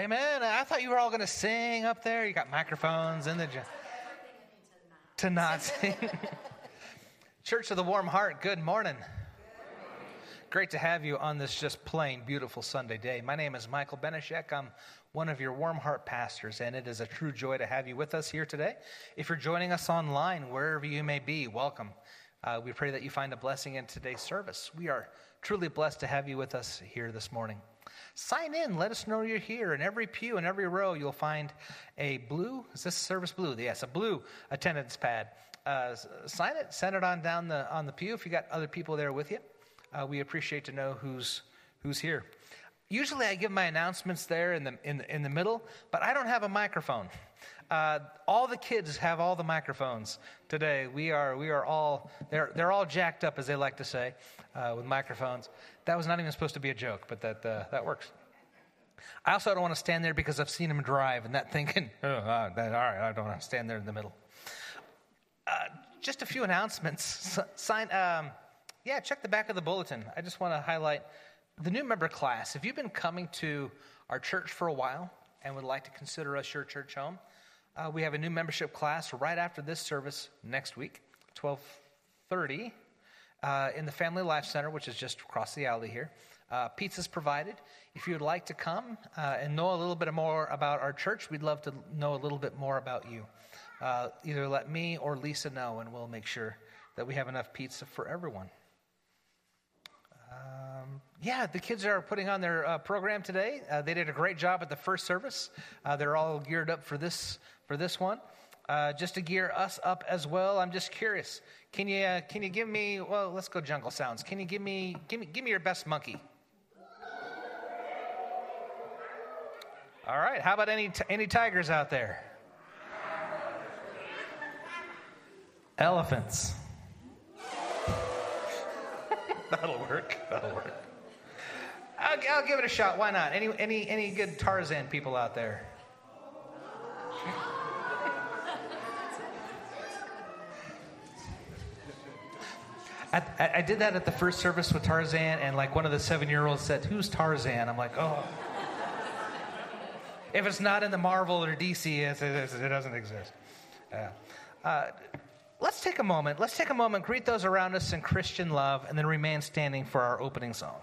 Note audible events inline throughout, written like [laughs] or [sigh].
Amen. I thought you were all going to sing up there. You got microphones in the. To not sing. [laughs] Church of the Warm Heart, good morning. Great to have you on this just plain beautiful Sunday day. My name is Michael Beneshek. I'm one of your Warm Heart pastors, and it is a true joy to have you with us here today. If you're joining us online, wherever you may be, welcome. Uh, we pray that you find a blessing in today's service. We are truly blessed to have you with us here this morning. Sign in. Let us know you're here. In every pew, in every row, you'll find a blue, is this service blue? Yes, a blue attendance pad. Uh, sign it, send it on down the, on the pew if you got other people there with you. Uh, we appreciate to know who's, who's here. Usually I give my announcements there in the, in, in the middle, but I don't have a microphone. Uh, all the kids have all the microphones today. We are, we are all, they're, they're all jacked up, as they like to say, uh, with microphones. That was not even supposed to be a joke, but that, uh, that works. I also don't want to stand there because I've seen him drive and that thinking, [laughs] oh, uh, that, all right, I don't want to stand there in the middle. Uh, just a few announcements. Sign, um, yeah, check the back of the bulletin. I just want to highlight the new member class. If you've been coming to our church for a while and would like to consider us your church home, uh, we have a new membership class right after this service next week, 1230, uh, in the Family Life Center, which is just across the alley here. Uh, pizza's provided. If you would like to come uh, and know a little bit more about our church, we'd love to know a little bit more about you. Uh, either let me or Lisa know, and we'll make sure that we have enough pizza for everyone. Um, yeah, the kids are putting on their uh, program today. Uh, they did a great job at the first service. Uh, they're all geared up for this for this one. Uh, just to gear us up as well, I'm just curious. Can you uh, can you give me? Well, let's go jungle sounds. Can you give me give me give me your best monkey? All right. How about any t- any tigers out there? Elephants. That'll work. That'll work. I'll, I'll give it a shot. Why not? Any any any good Tarzan people out there? I, I, did that at the first service with Tarzan, and like one of the seven year olds said, Who's Tarzan? I'm like, Oh. if it's not in the Marvel or DC, it, doesn't exist. Uh, uh, let's take a moment. Let's take a moment, greet those around us in Christian love, and then remain standing for our opening song.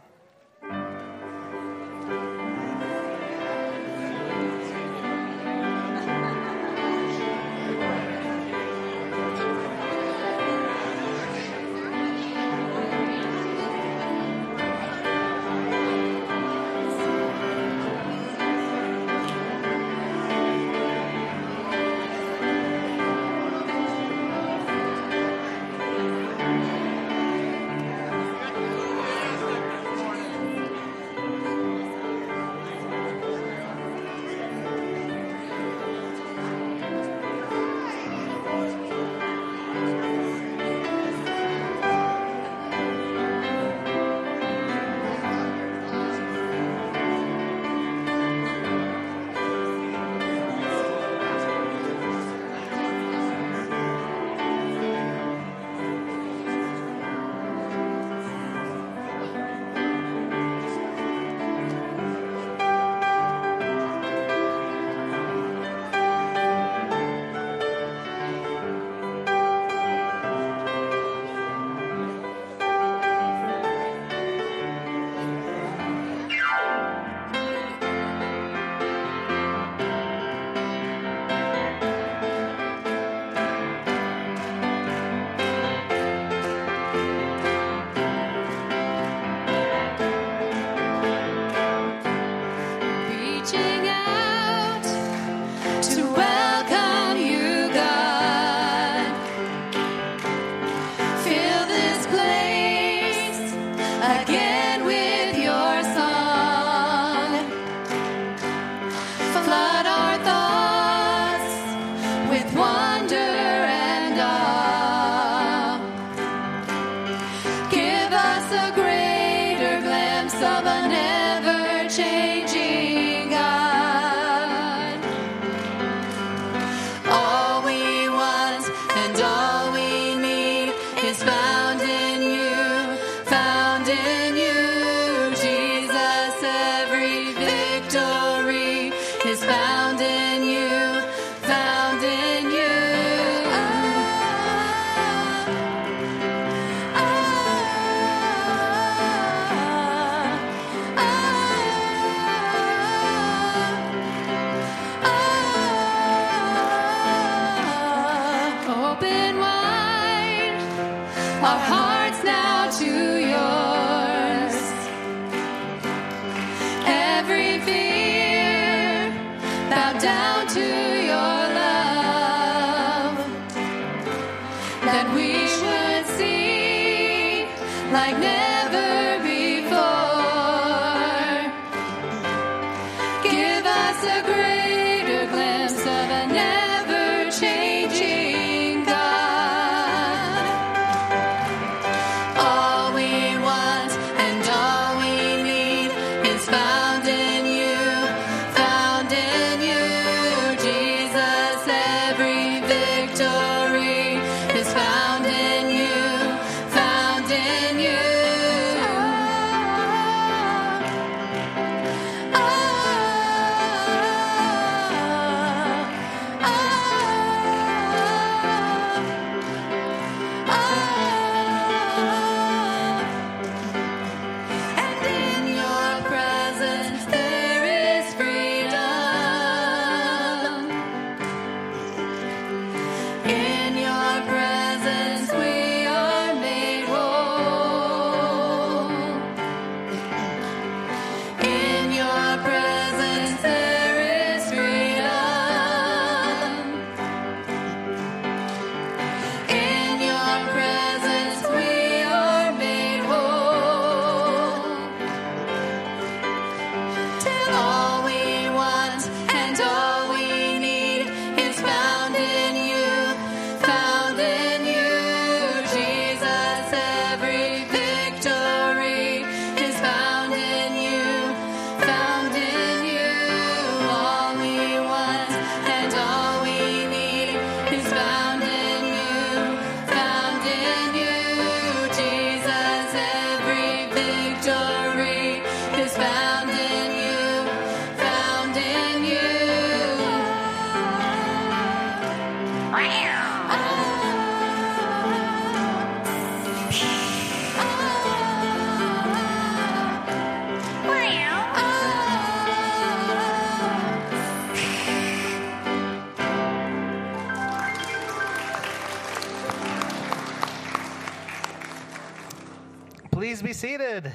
Seated.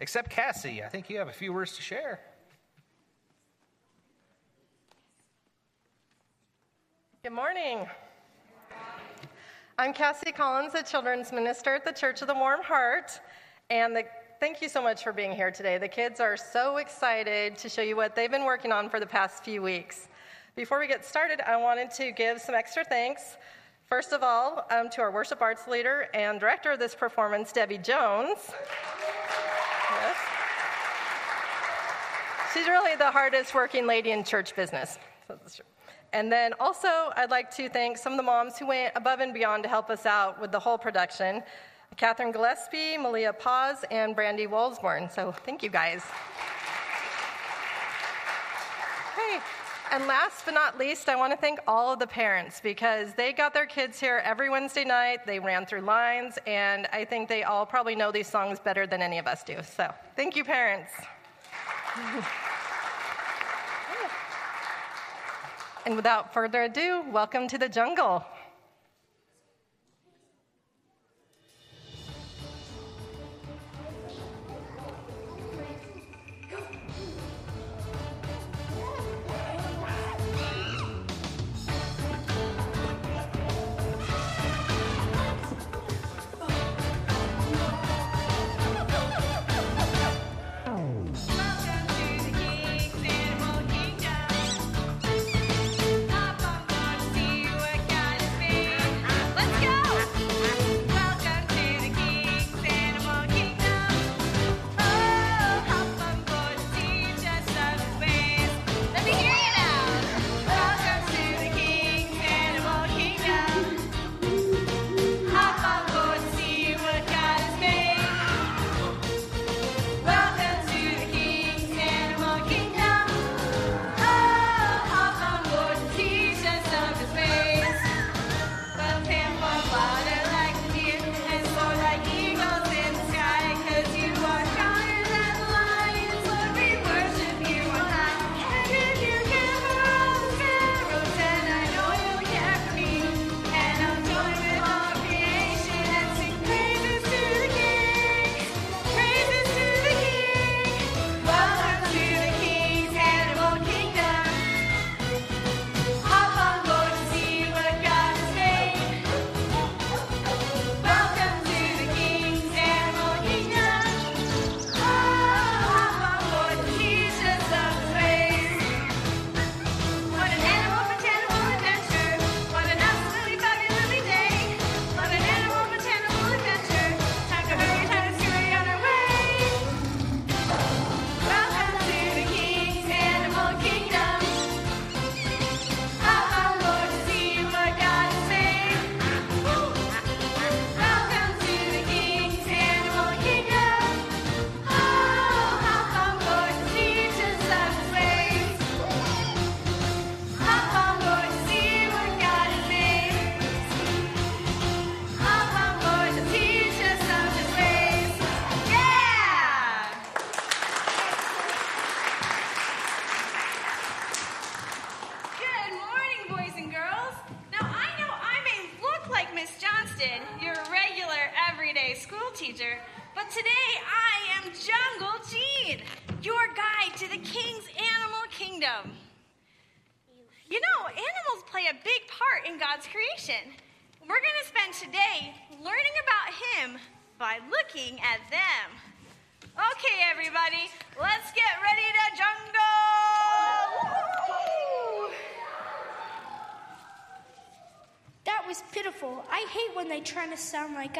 Except Cassie, I think you have a few words to share. Good morning. I'm Cassie Collins, a children's minister at the Church of the Warm Heart. And the, thank you so much for being here today. The kids are so excited to show you what they've been working on for the past few weeks. Before we get started, I wanted to give some extra thanks First of all, um, to our worship arts leader and director of this performance, Debbie Jones. Yes. She's really the hardest working lady in church business. And then also, I'd like to thank some of the moms who went above and beyond to help us out with the whole production Catherine Gillespie, Malia Paz, and Brandy Wolsborn. So thank you guys. Hey. And last but not least, I want to thank all of the parents because they got their kids here every Wednesday night. They ran through lines, and I think they all probably know these songs better than any of us do. So thank you, parents. [laughs] and without further ado, welcome to the jungle.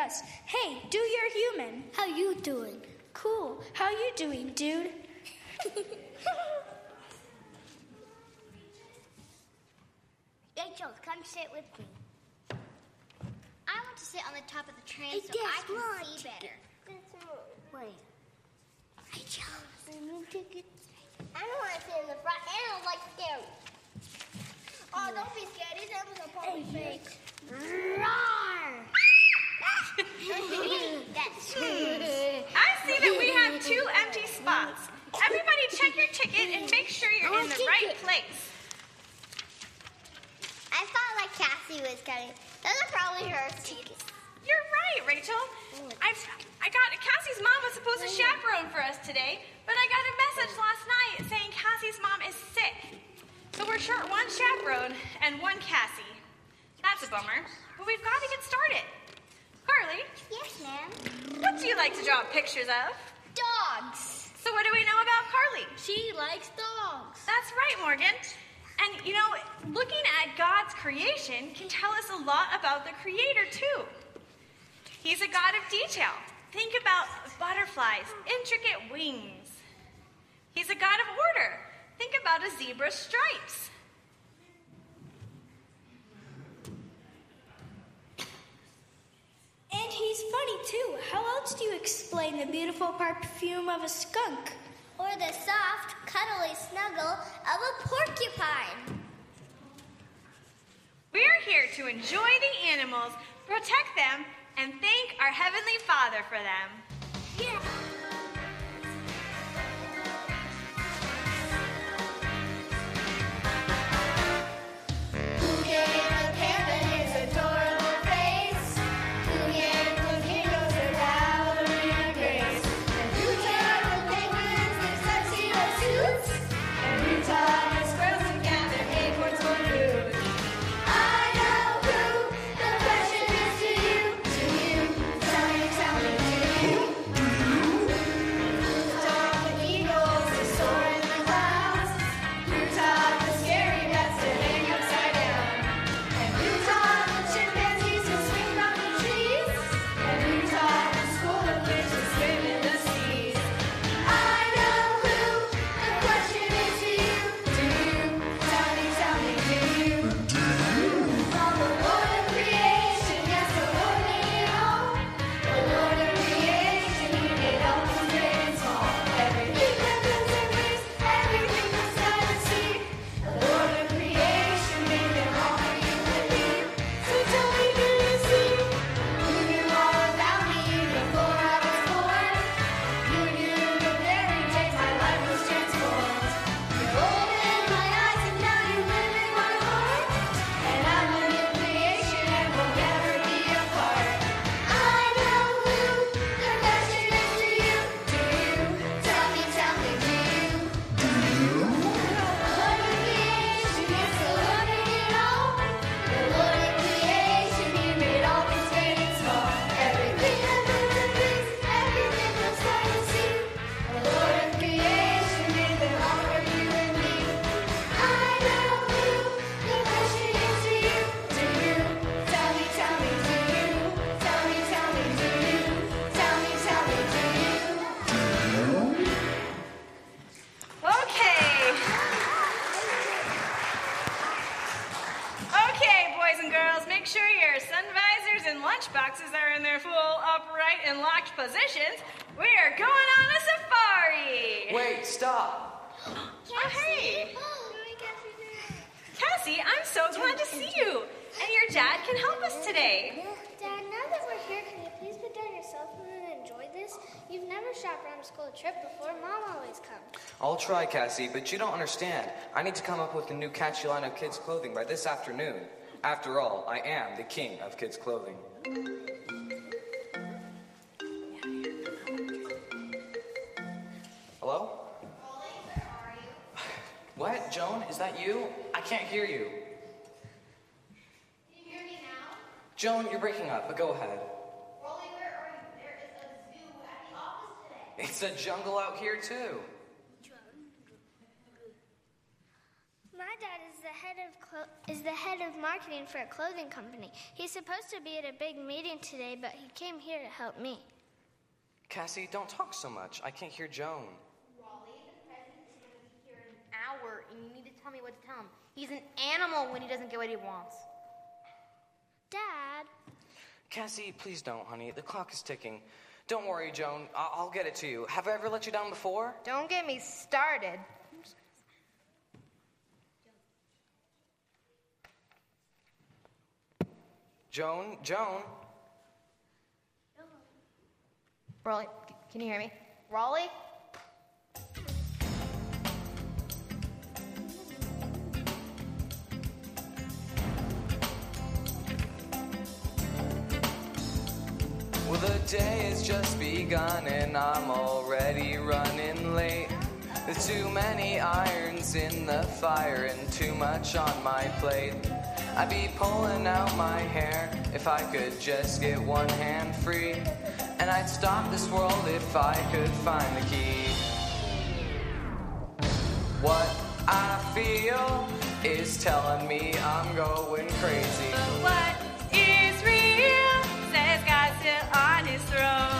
Us. Hey, do you your human. How you doing? Cool. How you doing, dude? [laughs] Rachel, come sit with me. I want to sit on the top of the train Hey, so I can come on, see better. Wait. Rachel, I don't want to sit in the front. Animals like scary. Oh, don't be scared. These animals are probably fake. Roar! That's I see that we have two empty spots. Everybody, check your ticket and make sure you're in the right place. I thought like Cassie was coming. Those are probably her tickets. You're right, Rachel. I, I got Cassie's mom was supposed to chaperone for us today, but I got a message last night saying Cassie's mom is sick. So we're short one chaperone and one Cassie. That's a bummer, but we've got to get started. Carly, Yes, ma'am. what do you like to draw pictures of? Dogs. So what do we know about Carly? She likes dogs. That's right, Morgan. And you know, looking at God's creation can tell us a lot about the Creator, too. He's a God of detail. Think about butterflies, intricate wings. He's a God of order. Think about a zebra's stripes. And he's funny too. How else do you explain the beautiful perfume of a skunk? Or the soft, cuddly snuggle of a porcupine. We're here to enjoy the animals, protect them, and thank our Heavenly Father for them. Who safari. Wait, stop. Oh, hey. Cassie, I'm so glad to see you. And your dad can help us today. Dad, now that we're here, can you please put down your cell phone and enjoy this? You've never chaperoned a school trip before. Mom always comes. I'll try, Cassie, but you don't understand. I need to come up with a new catchy line of kids' clothing by this afternoon. After all, I am the king of kids' clothing. What? Joan, is that you? I can't hear you. Can you hear me now? Joan, you're breaking up, but go ahead. Raleigh, where are you? There is a zoo at the office today. It's a jungle out here, too. My dad is the head of clo- is the head of marketing for a clothing company. He's supposed to be at a big meeting today, but he came here to help me. Cassie, don't talk so much. I can't hear Joan. Raleigh, the president's going to be here in an hour, and you need to tell me what to tell him. He's an animal when he doesn't get what he wants. Dad, Cassie, please don't, honey. The clock is ticking. Don't worry, Joan. I- I'll get it to you. Have I ever let you down before? Don't get me started. Joan, Joan. Raleigh, can you hear me? Raleigh? Well, the day has just begun and I'm already running late. There's too many irons in the fire and too much on my plate. I'd be pulling out my hair if I could just get one hand free. And I'd stop this world if I could find the key. What I feel is telling me I'm going crazy. Throne.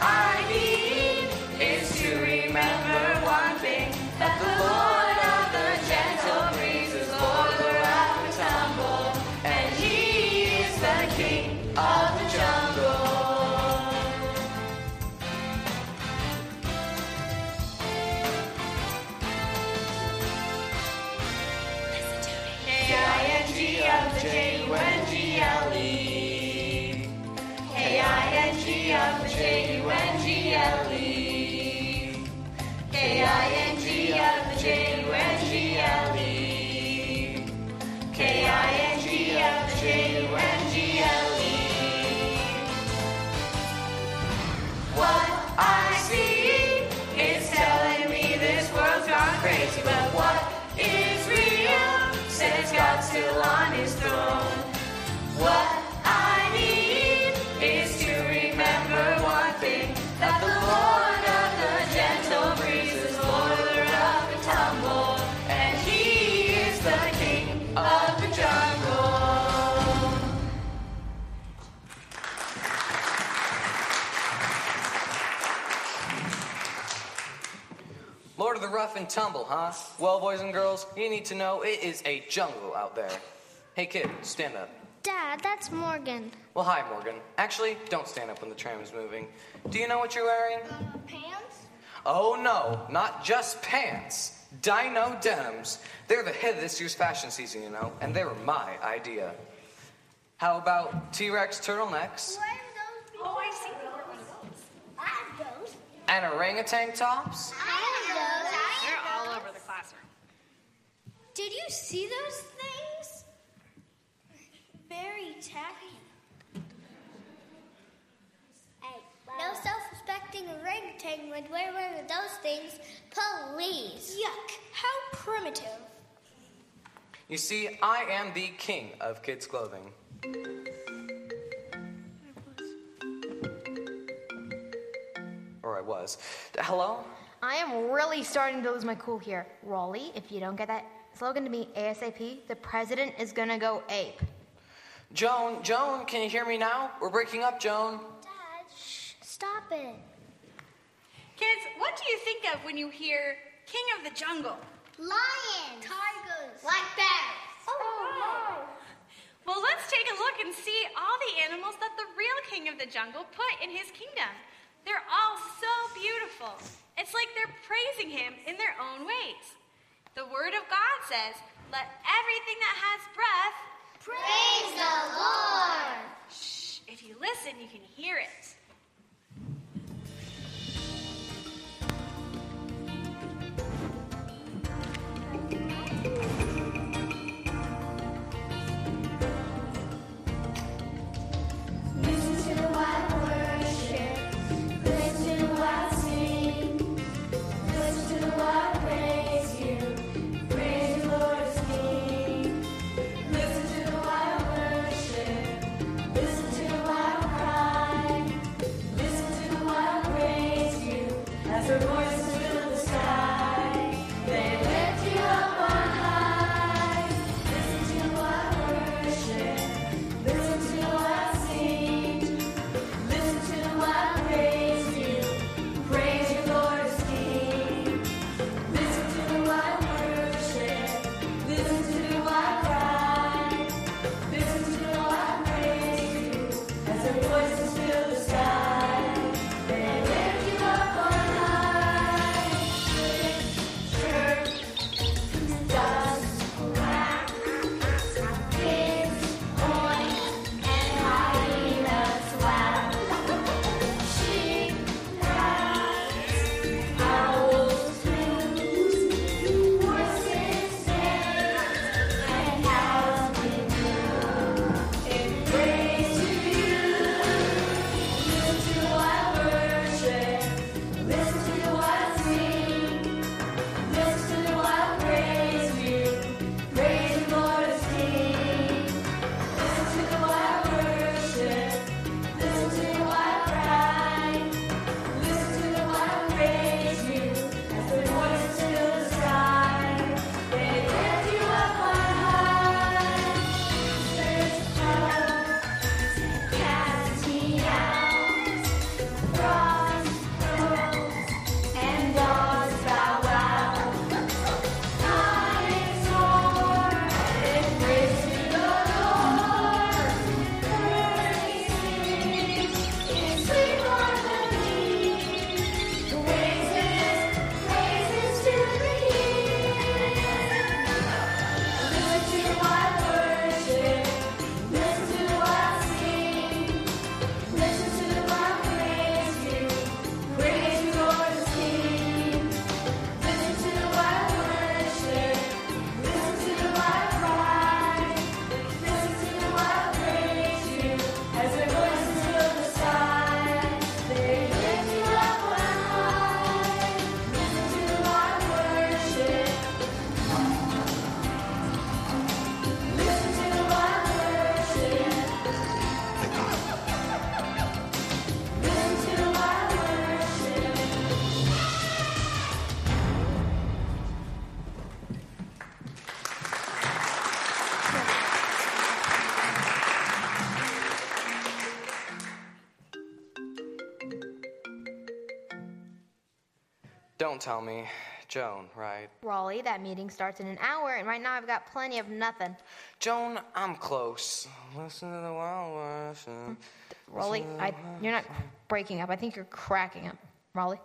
I need is to remember one thing that the Lord of the gentle and he is the king of the jungle. Of the J-U-N-G-L-E. K-I-N-G of the J-U-N-G-L-E. K-I-N-G of the J-U-N-G-L-E. K-I-N-G of the J-U-N-G-L-E. What I see is telling me this world's gone crazy, but what is real says God's still on his throne. The rough and tumble, huh? Well, boys and girls, you need to know it is a jungle out there. Hey, kid, stand up. Dad, that's Morgan. Well, hi, Morgan. Actually, don't stand up when the tram is moving. Do you know what you're wearing? Uh, pants? Oh, no, not just pants. Dino denims. They're the hit of this year's fashion season, you know, and they were my idea. How about T Rex turtlenecks Oh, I see. I have those. and orangutan tops? I have those. They're all over the classroom. Did you see those things? Very tacky. No self-respecting orangutan would wear one of those things. Police. Yuck. How primitive. You see, I am the king of kids' clothing. Was. Hello? I am really starting to lose my cool here. Raleigh, if you don't get that slogan to me ASAP, the president is gonna go ape. Joan, Joan, can you hear me now? We're breaking up, Joan. Dad, shh, stop it. Kids, what do you think of when you hear King of the Jungle? Lions. Tigers. Black bears. Oh, oh, Well, let's take a look and see all the animals that the real King of the Jungle put in his kingdom. They're all so beautiful. It's like they're praising him in their own ways. The Word of God says, Let everything that has breath Praise the Lord. Shh, if you listen, you can hear it. Don't tell me. Joan, right? Raleigh, that meeting starts in an hour, and right now I've got plenty of nothing. Joan, I'm close. Listen to the wild worship. Hmm. Raleigh, I, you're not breaking up. I think you're cracking up. Raleigh?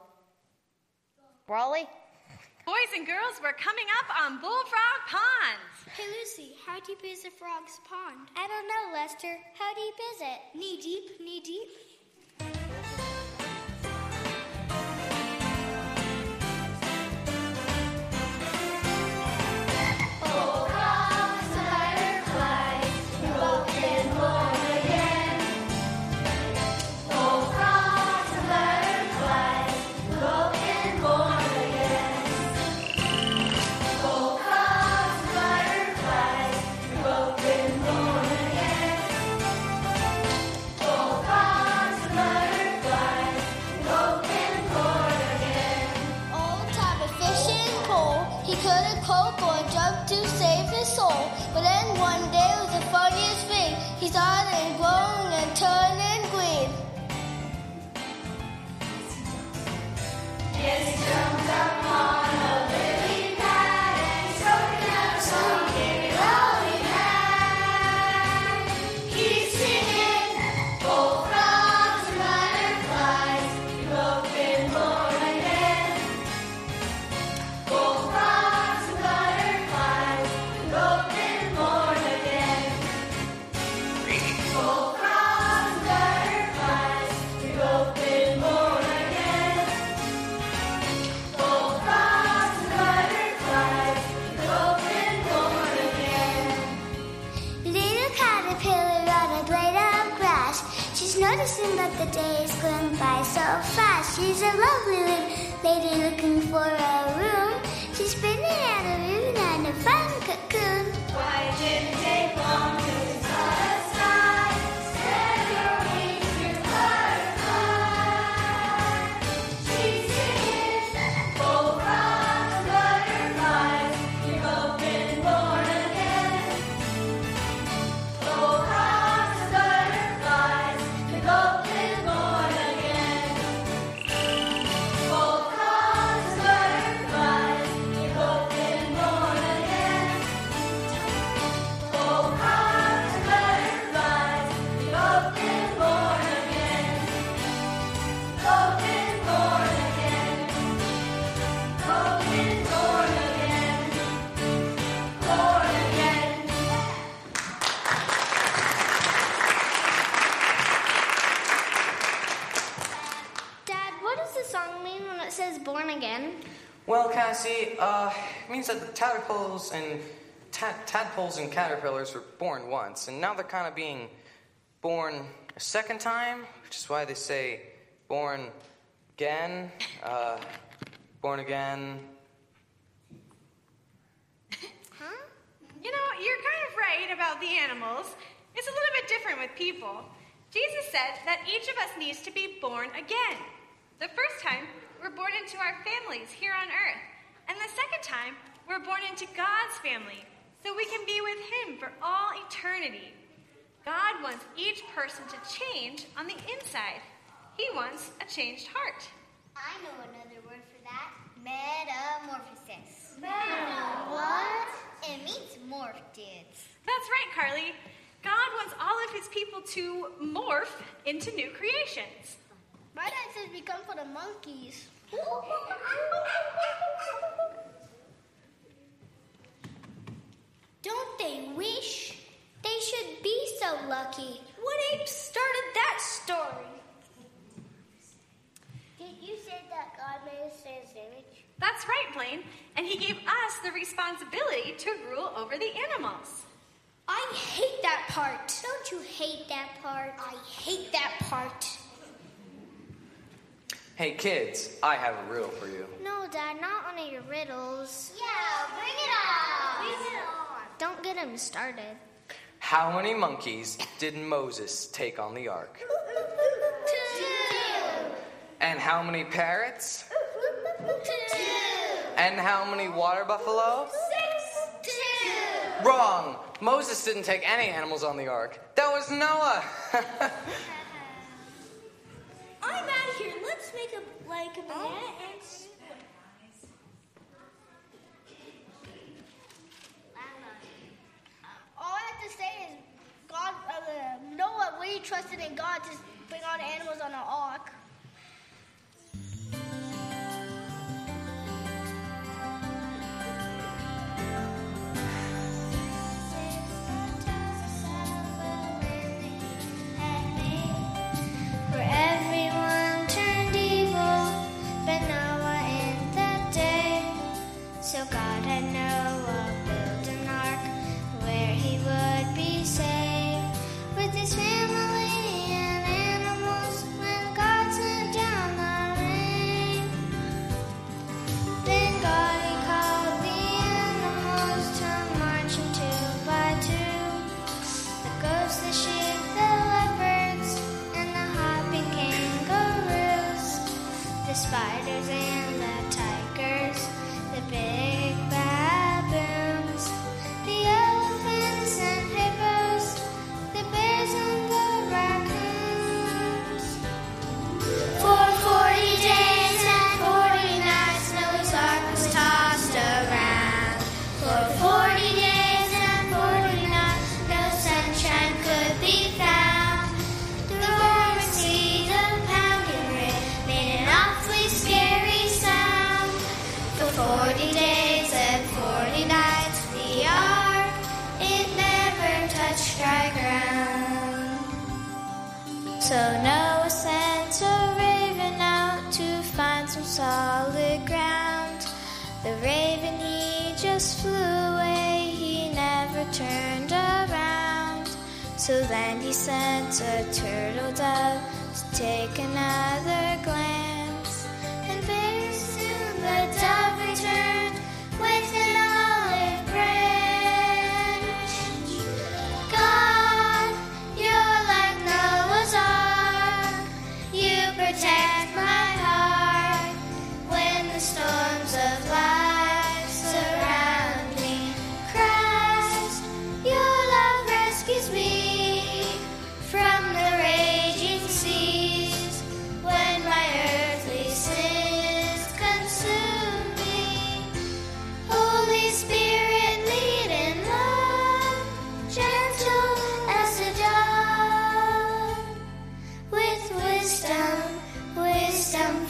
Raleigh? Boys and girls, we're coming up on Bullfrog Ponds. Hey Lucy, how deep is the frog's pond? I don't know, Lester. How deep is it? Knee deep, knee deep. Tadpoles and ta- tadpoles and caterpillars were born once, and now they're kind of being born a second time, which is why they say born again, uh, born again. You know, you're kind of right about the animals. It's a little bit different with people. Jesus said that each of us needs to be born again. The first time, we're born into our families here on earth. And the second time, we're born into God's family so we can be with Him for all eternity. God wants each person to change on the inside. He wants a changed heart. I know another word for that. Metamorphosis. Meta what? It means morphed it. That's right, Carly. God wants all of his people to morph into new creations. My dad says we come for the monkeys. [laughs] Don't they wish? They should be so lucky. What ape started that story? Did you say that God made us in his image? That's right, Blaine. And he gave us the responsibility to rule over the animals. I hate that part. Don't you hate that part? I hate that part. Hey, kids, I have a riddle for you. No, Dad, not one of your riddles. Yeah, bring it on. Bring it on. Don't get him started. How many monkeys did Moses take on the ark? Two. And how many parrots? Two. And how many water buffalo? Six. Two. Wrong! Moses didn't take any animals on the ark. That was Noah! [laughs] I'm out of here. Let's make a like a banana and oh All I have to say is, Noah really trusted in God to bring all the animals on the ark.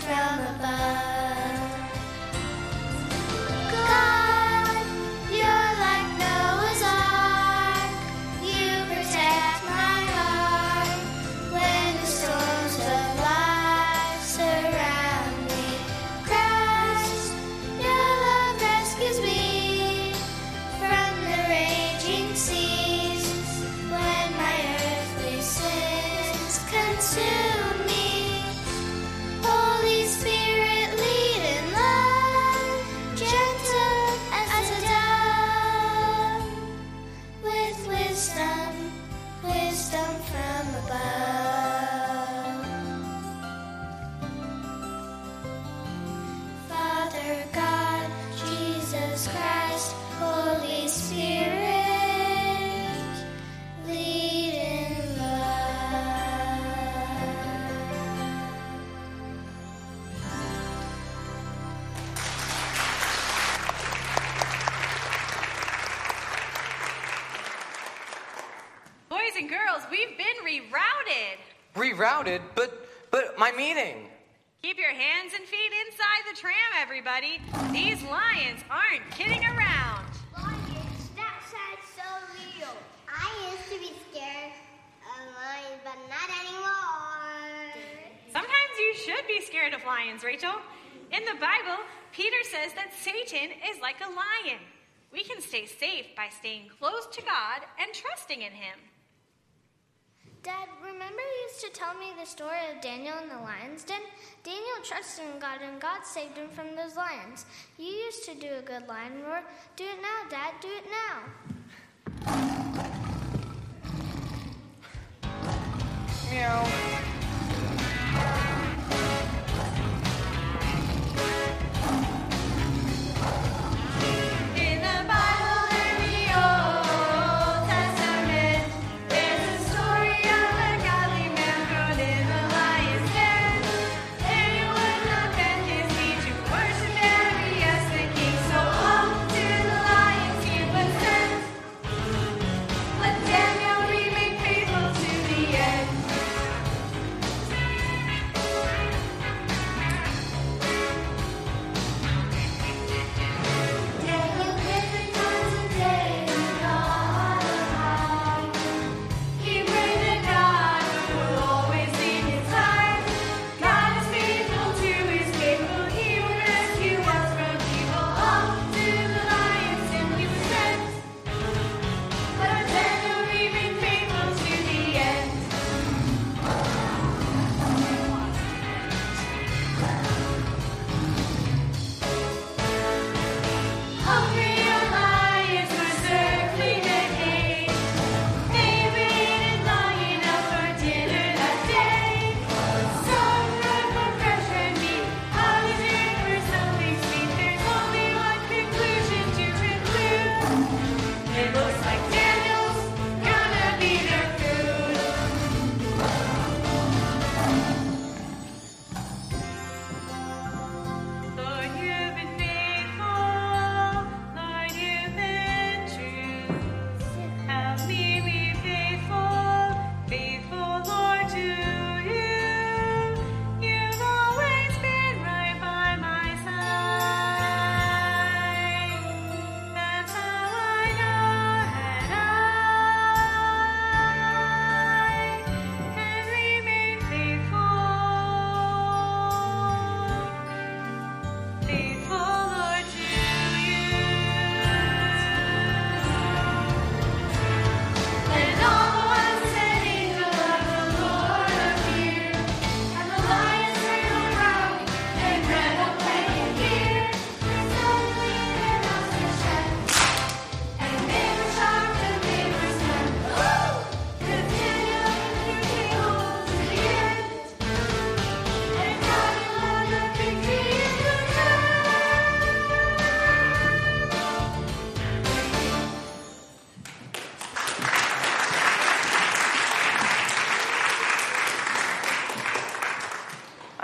down from above. stay safe by staying close to God and trusting in Him. Dad, remember you used to tell me the story of Daniel in the lion's den? Daniel trusted in God and God saved him from those lions. You used to do a good lion roar. Do it now, Dad. Do it now. Meow.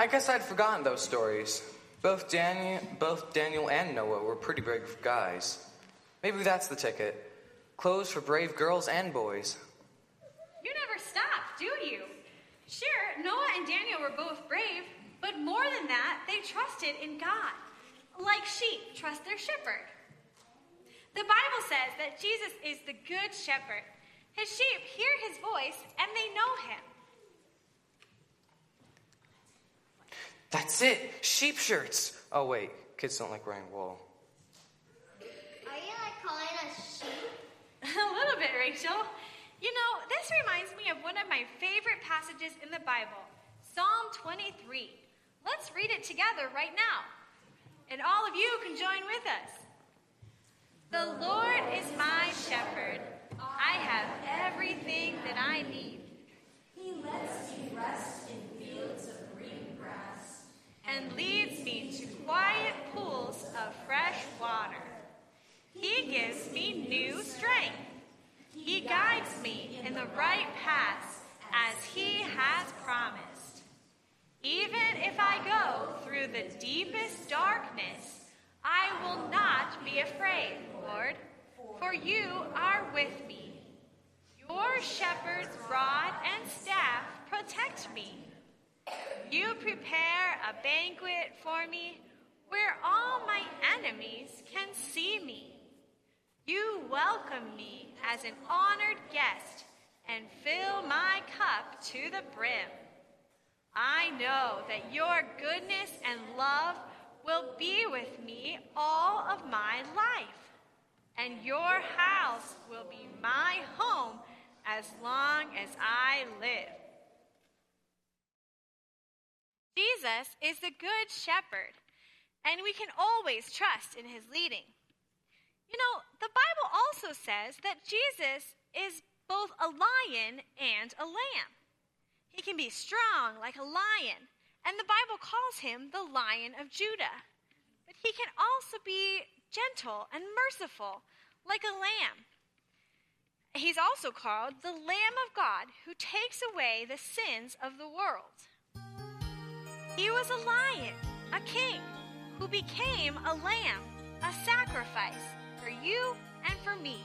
Guess I'd forgotten those stories. Both Daniel, both Daniel and Noah were pretty brave guys. Maybe that's the ticket. Clothes for brave girls and boys. You never stop, do you? Sure, Noah and Daniel were both brave, but more than that, they trusted in God. Like sheep trust their shepherd. The Bible says that Jesus is the good shepherd. His sheep hear his voice and they know him. That's it. Sheep shirts. Oh wait, kids don't like wearing wool. Oh, Are you like calling us sheep? [laughs] A little bit, Rachel. You know, this reminds me of one of my favorite passages in the Bible, Psalm 23. Let's read it together right now. And all of you can join with us. The Lord is my shepherd. I have everything that I need. He lets me rest in fields of green grass. And leads me to quiet pools of fresh water. He gives me new strength. He guides me in the right paths as He has promised. Even if I go through the deepest darkness, I will not be afraid, Lord, for you are with me. Your shepherd's rod and staff protect me. You prepare a banquet for me where all my enemies can see me. You welcome me as an honored guest and fill my cup to the brim. I know that your goodness and love will be with me all of my life, and your house will be my home as long as I live. Jesus is the good shepherd, and we can always trust in his leading. You know, the Bible also says that Jesus is both a lion and a lamb. He can be strong like a lion, and the Bible calls him the lion of Judah. But he can also be gentle and merciful like a lamb. He's also called the Lamb of God who takes away the sins of the world. He was a lion, a king, who became a lamb, a sacrifice for you and for me.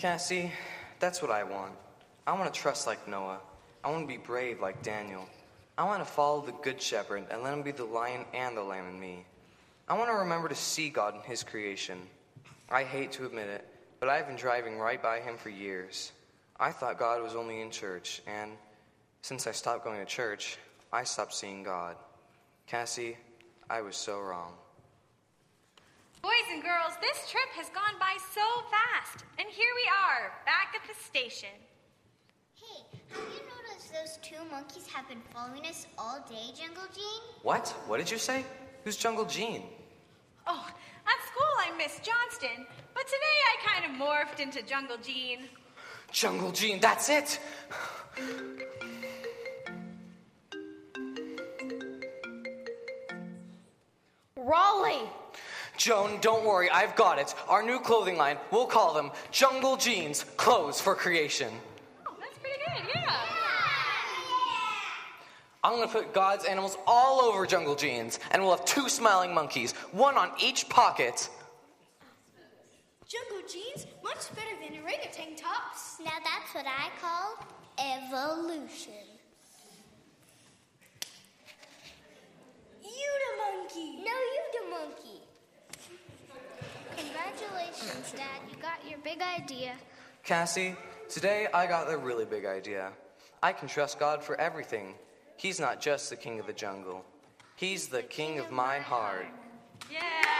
Cassie, that's what I want. I want to trust like Noah. I want to be brave like Daniel. I want to follow the Good Shepherd and let him be the lion and the lamb in me. I want to remember to see God in his creation. I hate to admit it, but I've been driving right by him for years. I thought God was only in church, and since I stopped going to church, I stopped seeing God. Cassie, I was so wrong. Boys and girls, this trip has gone by so fast. And here we are, back at the station. Hey, have you noticed those two monkeys have been following us all day, Jungle Gene? What? What did you say? Who's Jungle Gene? Oh, at school I'm Miss Johnston, but today I kind of morphed into Jungle Gene. Jungle Gene, that's it! Raleigh! Joan, don't worry, I've got it. Our new clothing line, we'll call them Jungle Jeans Clothes for Creation. Oh, that's pretty good, yeah. Yeah. I'm gonna put God's animals all over Jungle Jeans, and we'll have two smiling monkeys, one on each pocket. Jungle jeans, much better than orangutan tops. Now that's what I call evolution. You the monkey. No, you the monkey. Congratulations, Dad. You got your big idea. Cassie, today I got the really big idea. I can trust God for everything. He's not just the king of the jungle, He's the king of my heart. Yeah.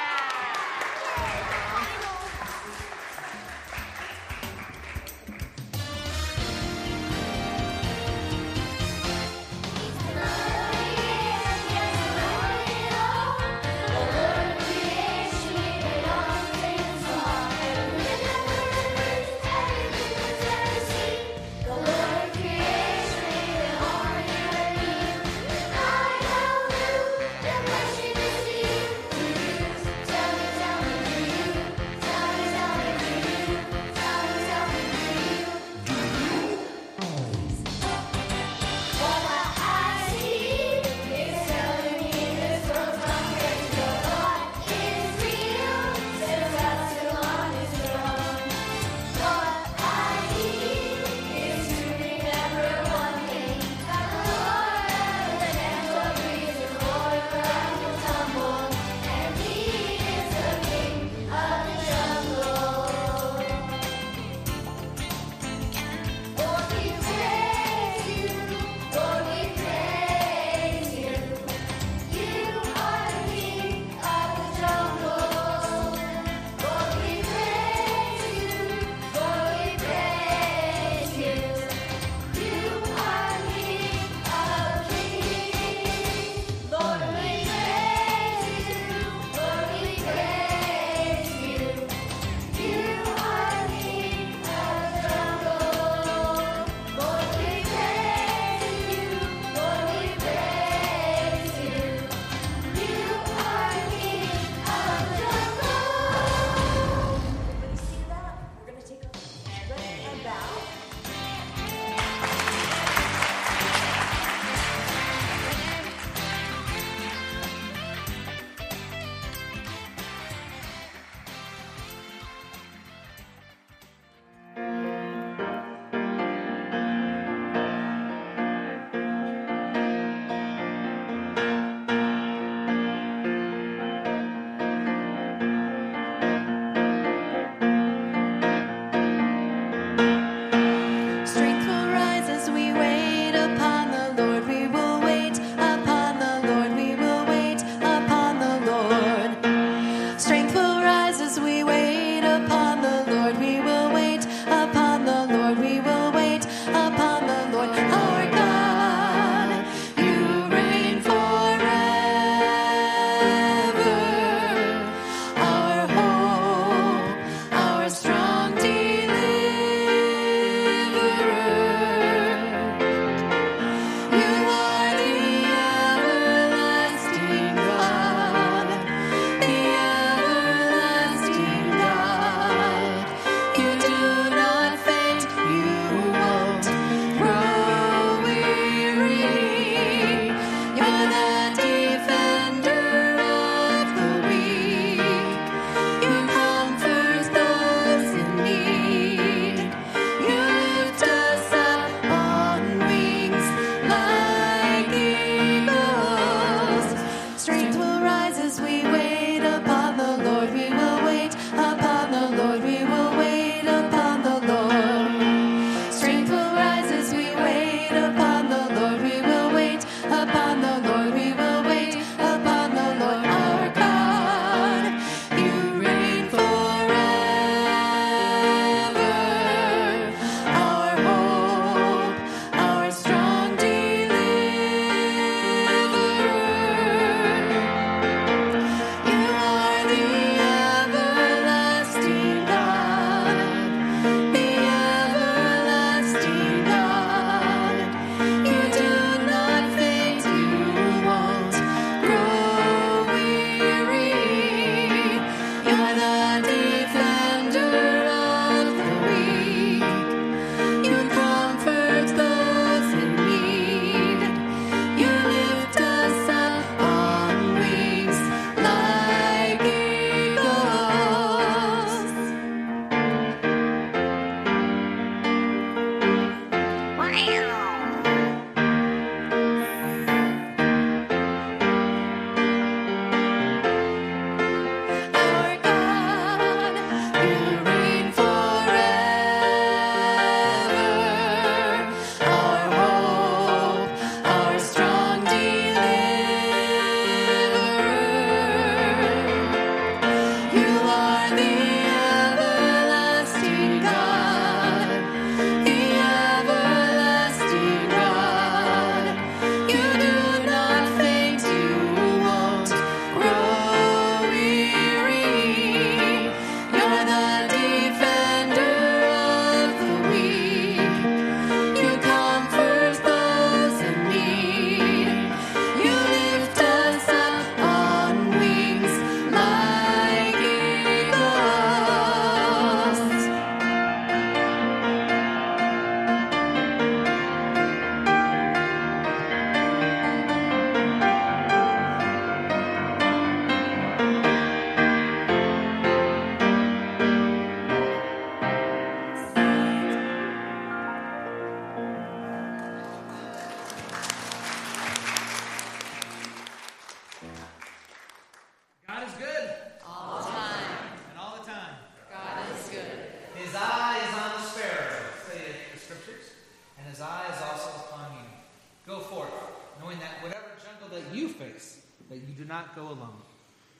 Go alone.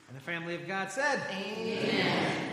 And the family of God said, Amen.